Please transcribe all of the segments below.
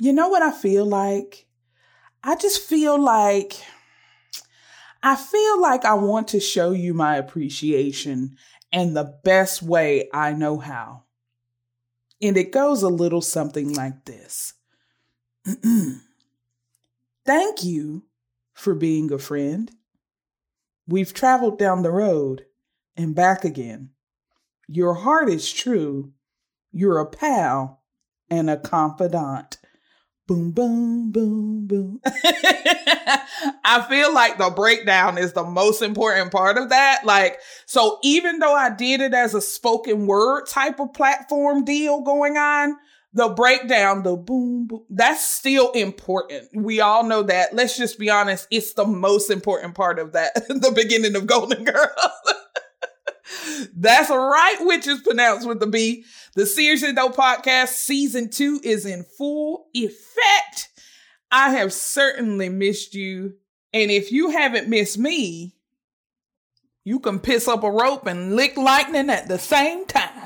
you know what I feel like? I just feel like I feel like I want to show you my appreciation and the best way I know how. And it goes a little something like this Thank you for being a friend. We've traveled down the road and back again. Your heart is true. You're a pal and a confidant. Boom, boom, boom, boom. I feel like the breakdown is the most important part of that. Like, so even though I did it as a spoken word type of platform deal going on, the breakdown, the boom, boom, that's still important. We all know that. Let's just be honest. It's the most important part of that, the beginning of Golden Girls. That's right, which is pronounced with the B. The Seriously Though podcast season two is in full effect. I have certainly missed you. And if you haven't missed me, you can piss up a rope and lick lightning at the same time.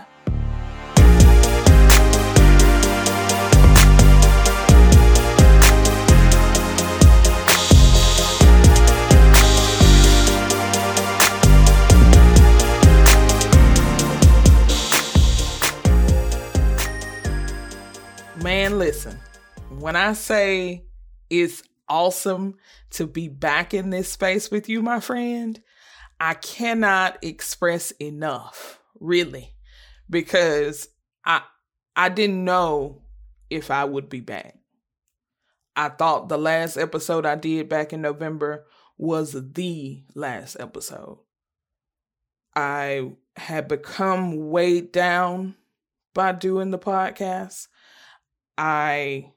Man, listen, when I say it's awesome to be back in this space with you, my friend, I cannot express enough, really, because I I didn't know if I would be back. I thought the last episode I did back in November was the last episode. I had become weighed down by doing the podcast. I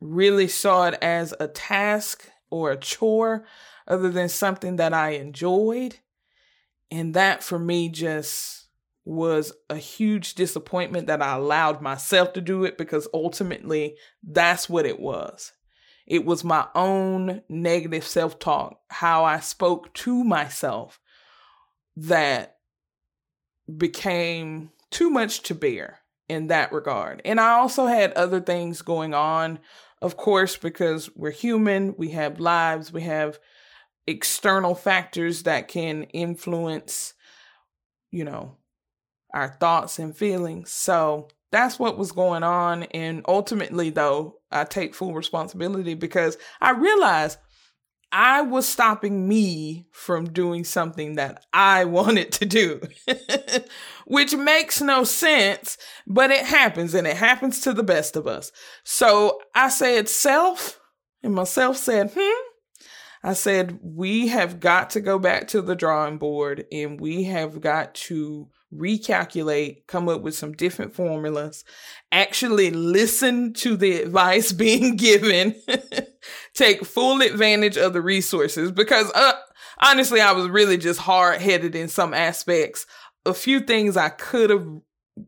really saw it as a task or a chore other than something that I enjoyed. And that for me just was a huge disappointment that I allowed myself to do it because ultimately that's what it was. It was my own negative self talk, how I spoke to myself that became too much to bear in that regard. And I also had other things going on, of course, because we're human, we have lives, we have external factors that can influence, you know, our thoughts and feelings. So that's what was going on. And ultimately, though, I take full responsibility because I realized I was stopping me from doing something that I wanted to do, which makes no sense, but it happens and it happens to the best of us. So I said, self, and myself said, hmm. I said, we have got to go back to the drawing board and we have got to recalculate, come up with some different formulas, actually listen to the advice being given, take full advantage of the resources because uh, honestly, I was really just hard headed in some aspects. A few things I could have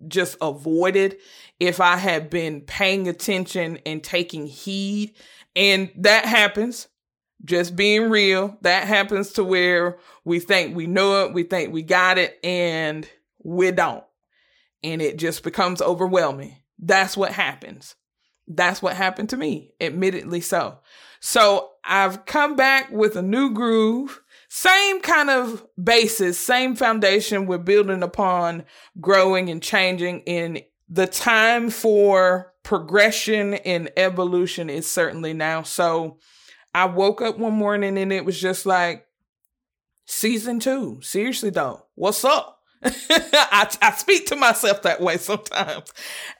just avoided if I had been paying attention and taking heed. And that happens. Just being real. That happens to where we think we know it, we think we got it, and we don't. And it just becomes overwhelming. That's what happens. That's what happened to me, admittedly so. So I've come back with a new groove, same kind of basis, same foundation we're building upon, growing and changing in the time for progression and evolution is certainly now. So I woke up one morning and it was just like, season two. Seriously though, what's up? I, I speak to myself that way sometimes.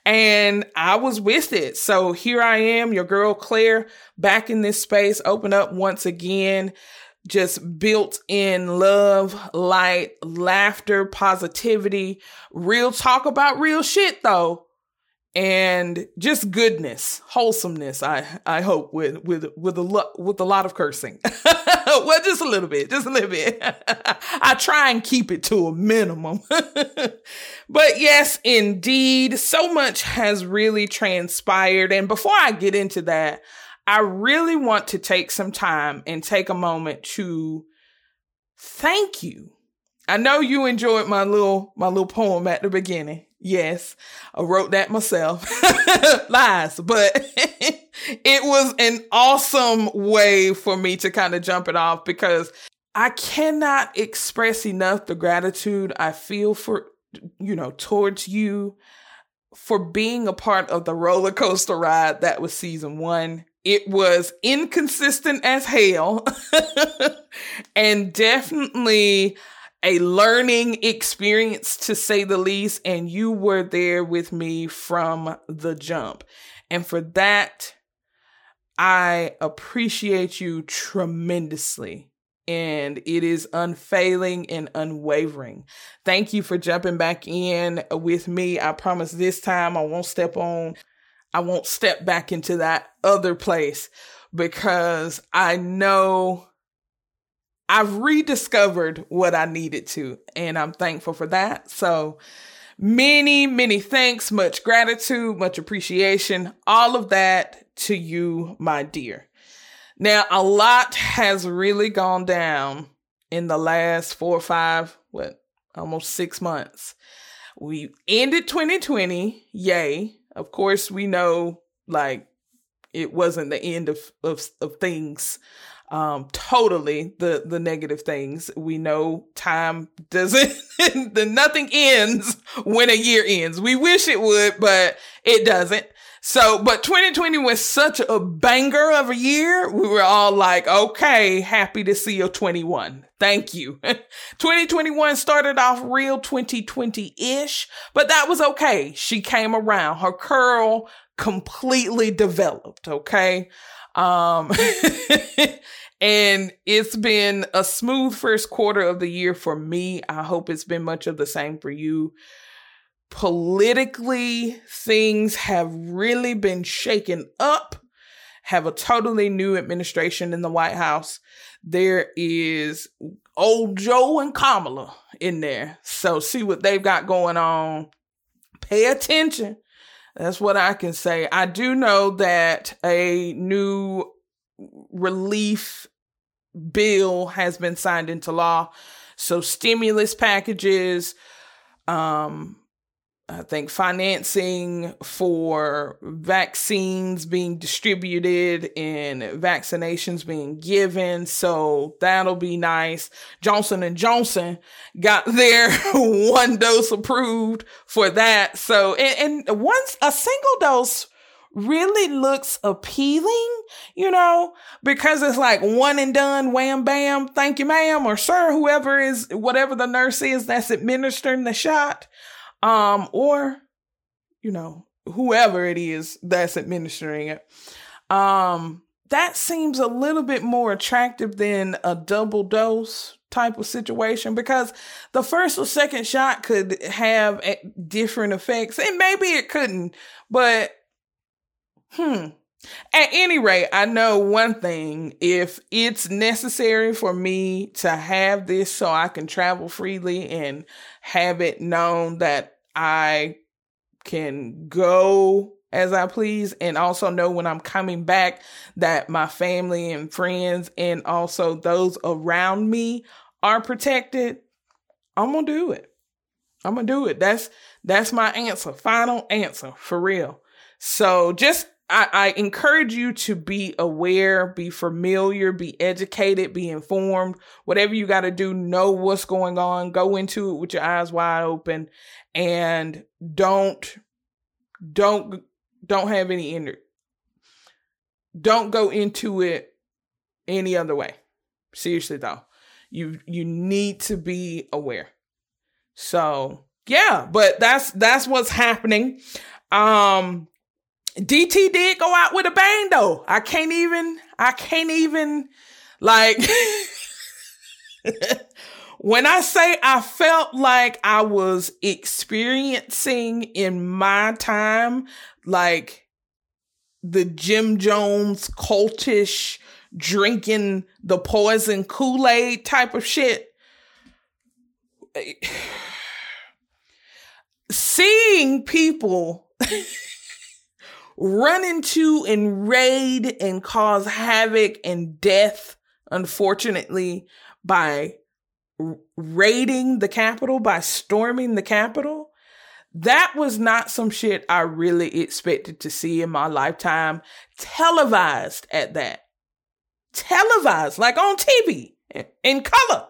And I was with it. So here I am, your girl Claire, back in this space, open up once again, just built in love, light, laughter, positivity, real talk about real shit though and just goodness, wholesomeness. I I hope with with with a lot with a lot of cursing. well, just a little bit, just a little bit. I try and keep it to a minimum. but yes, indeed, so much has really transpired. And before I get into that, I really want to take some time and take a moment to thank you. I know you enjoyed my little my little poem at the beginning Yes, I wrote that myself. Lies, but it was an awesome way for me to kind of jump it off because I cannot express enough the gratitude I feel for, you know, towards you for being a part of the roller coaster ride that was season one. It was inconsistent as hell and definitely a learning experience to say the least. And you were there with me from the jump. And for that, I appreciate you tremendously. And it is unfailing and unwavering. Thank you for jumping back in with me. I promise this time I won't step on, I won't step back into that other place because I know I've rediscovered what I needed to, and I'm thankful for that. So, many, many thanks, much gratitude, much appreciation, all of that to you, my dear. Now, a lot has really gone down in the last four or five, what, almost six months. We ended 2020, yay. Of course, we know like it wasn't the end of, of, of things um, totally the the negative things. We know time doesn't the nothing ends when a year ends. We wish it would, but it doesn't. So, but 2020 was such a banger of a year. We were all like, okay, happy to see you 21. Thank you. 2021 started off real 2020 ish, but that was okay. She came around. Her curl completely developed. Okay. Um, and it's been a smooth first quarter of the year for me. I hope it's been much of the same for you. Politically, things have really been shaken up. Have a totally new administration in the White House. There is old Joe and Kamala in there. So see what they've got going on. Pay attention that's what I can say. I do know that a new relief bill has been signed into law. So stimulus packages, um, I think financing for vaccines being distributed and vaccinations being given. So that'll be nice. Johnson and Johnson got their one dose approved for that. So, and, and once a single dose really looks appealing, you know, because it's like one and done, wham bam, thank you, ma'am, or sir, whoever is, whatever the nurse is that's administering the shot um, or, you know, whoever it is that's administering it. Um, that seems a little bit more attractive than a double dose type of situation because the first or second shot could have different effects and maybe it couldn't, but hmm. At any rate, I know one thing. If it's necessary for me to have this so I can travel freely and have it known that I can go as I please and also know when I'm coming back that my family and friends and also those around me are protected, I'm going to do it. I'm going to do it. That's that's my answer. Final answer for real. So just I, I encourage you to be aware, be familiar, be educated, be informed. Whatever you got to do, know what's going on. Go into it with your eyes wide open and don't don't don't have any inner don't go into it any other way seriously though you you need to be aware so yeah but that's that's what's happening um dt did go out with a bang though i can't even i can't even like When I say I felt like I was experiencing in my time, like the Jim Jones cultish drinking the poison Kool Aid type of shit. Seeing people run into and raid and cause havoc and death, unfortunately, by raiding the Capitol, by storming the Capitol, that was not some shit I really expected to see in my lifetime, televised at that. Televised, like on TV in color.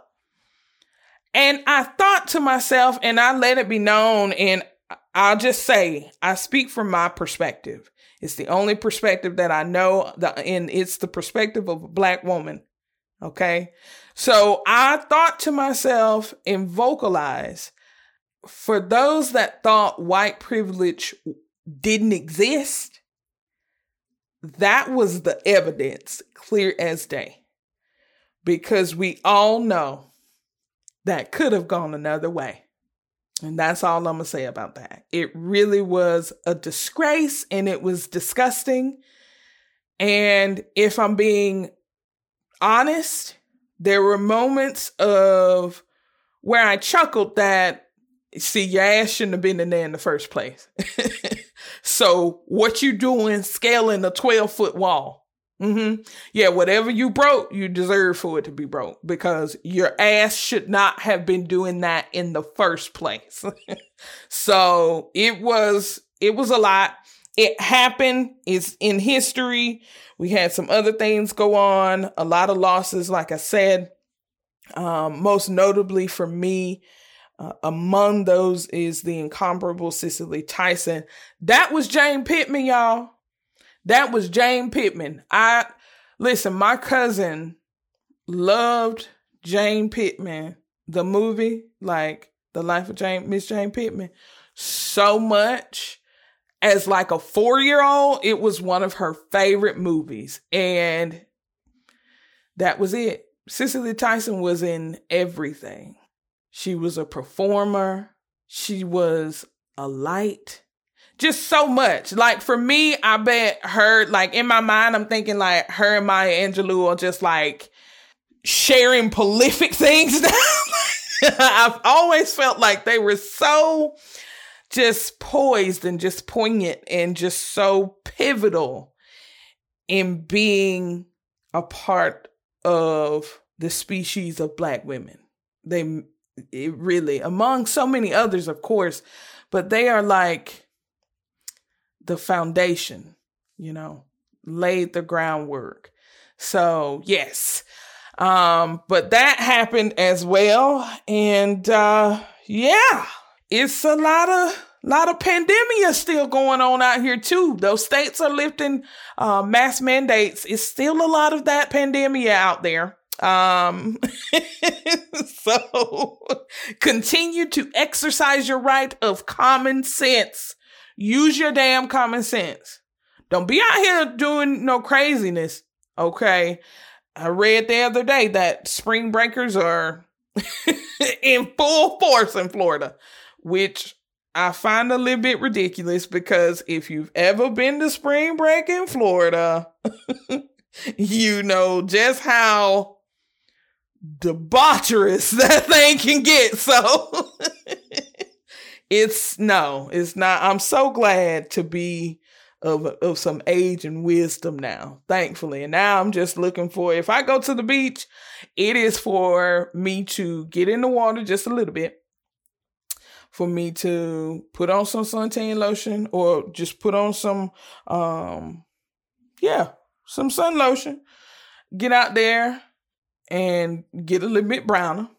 And I thought to myself, and I let it be known, and I'll just say, I speak from my perspective. It's the only perspective that I know, and it's the perspective of a black woman. Okay. So I thought to myself and vocalize for those that thought white privilege didn't exist, that was the evidence clear as day. Because we all know that could have gone another way. And that's all I'm going to say about that. It really was a disgrace and it was disgusting. And if I'm being honest, there were moments of where I chuckled that, see, your ass shouldn't have been in there in the first place. so what you doing scaling a 12 foot wall? Mm-hmm. Yeah, whatever you broke, you deserve for it to be broke because your ass should not have been doing that in the first place. so it was, it was a lot. It happened. It's in history. We had some other things go on, a lot of losses, like I said. Um, most notably for me, uh, among those is the incomparable Cicely Tyson. That was Jane Pittman, y'all. That was Jane Pittman. I listen, my cousin loved Jane Pittman, the movie, like the life of Jane Miss Jane Pittman, so much. As like a four year old, it was one of her favorite movies. And that was it. Cicely Tyson was in everything. She was a performer. She was a light just so much. Like for me, I bet her, like in my mind, I'm thinking like her and Maya Angelou are just like sharing prolific things. I've always felt like they were so just poised and just poignant and just so pivotal in being a part of the species of black women. They really, among so many others, of course, but they are like the foundation, you know, laid the groundwork. So, yes. Um, but that happened as well. And uh yeah, it's a lot of lot of pandemia still going on out here too. Those states are lifting uh, mass mandates. It's still a lot of that pandemia out there. Um, so continue to exercise your right of common sense. Use your damn common sense. Don't be out here doing no craziness. Okay. I read the other day that spring breakers are in full force in Florida, which I find a little bit ridiculous because if you've ever been to spring break in Florida, you know just how debaucherous that thing can get. So it's no, it's not. I'm so glad to be of of some age and wisdom now, thankfully. And now I'm just looking for if I go to the beach, it is for me to get in the water just a little bit. For me to put on some suntan lotion or just put on some um yeah, some sun lotion. Get out there and get a little bit browner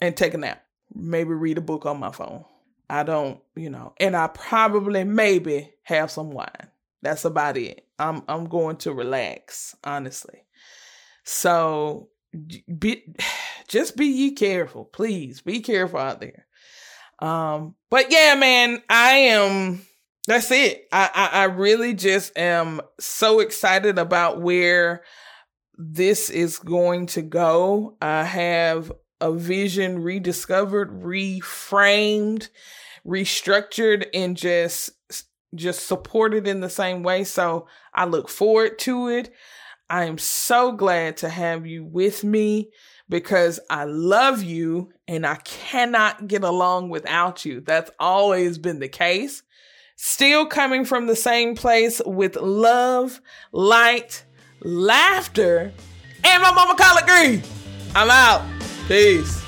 and take a nap. Maybe read a book on my phone. I don't, you know, and I probably maybe have some wine. That's about it. I'm I'm going to relax, honestly. So be just be ye careful, please. Be careful out there. Um, but yeah, man, I am that's it. I, I, I really just am so excited about where this is going to go. I have a vision rediscovered, reframed, restructured and just just supported in the same way. So I look forward to it. I am so glad to have you with me because I love you and I cannot get along without you. That's always been the case. Still coming from the same place with love, light, laughter, and my mama collard green. I'm out. Peace.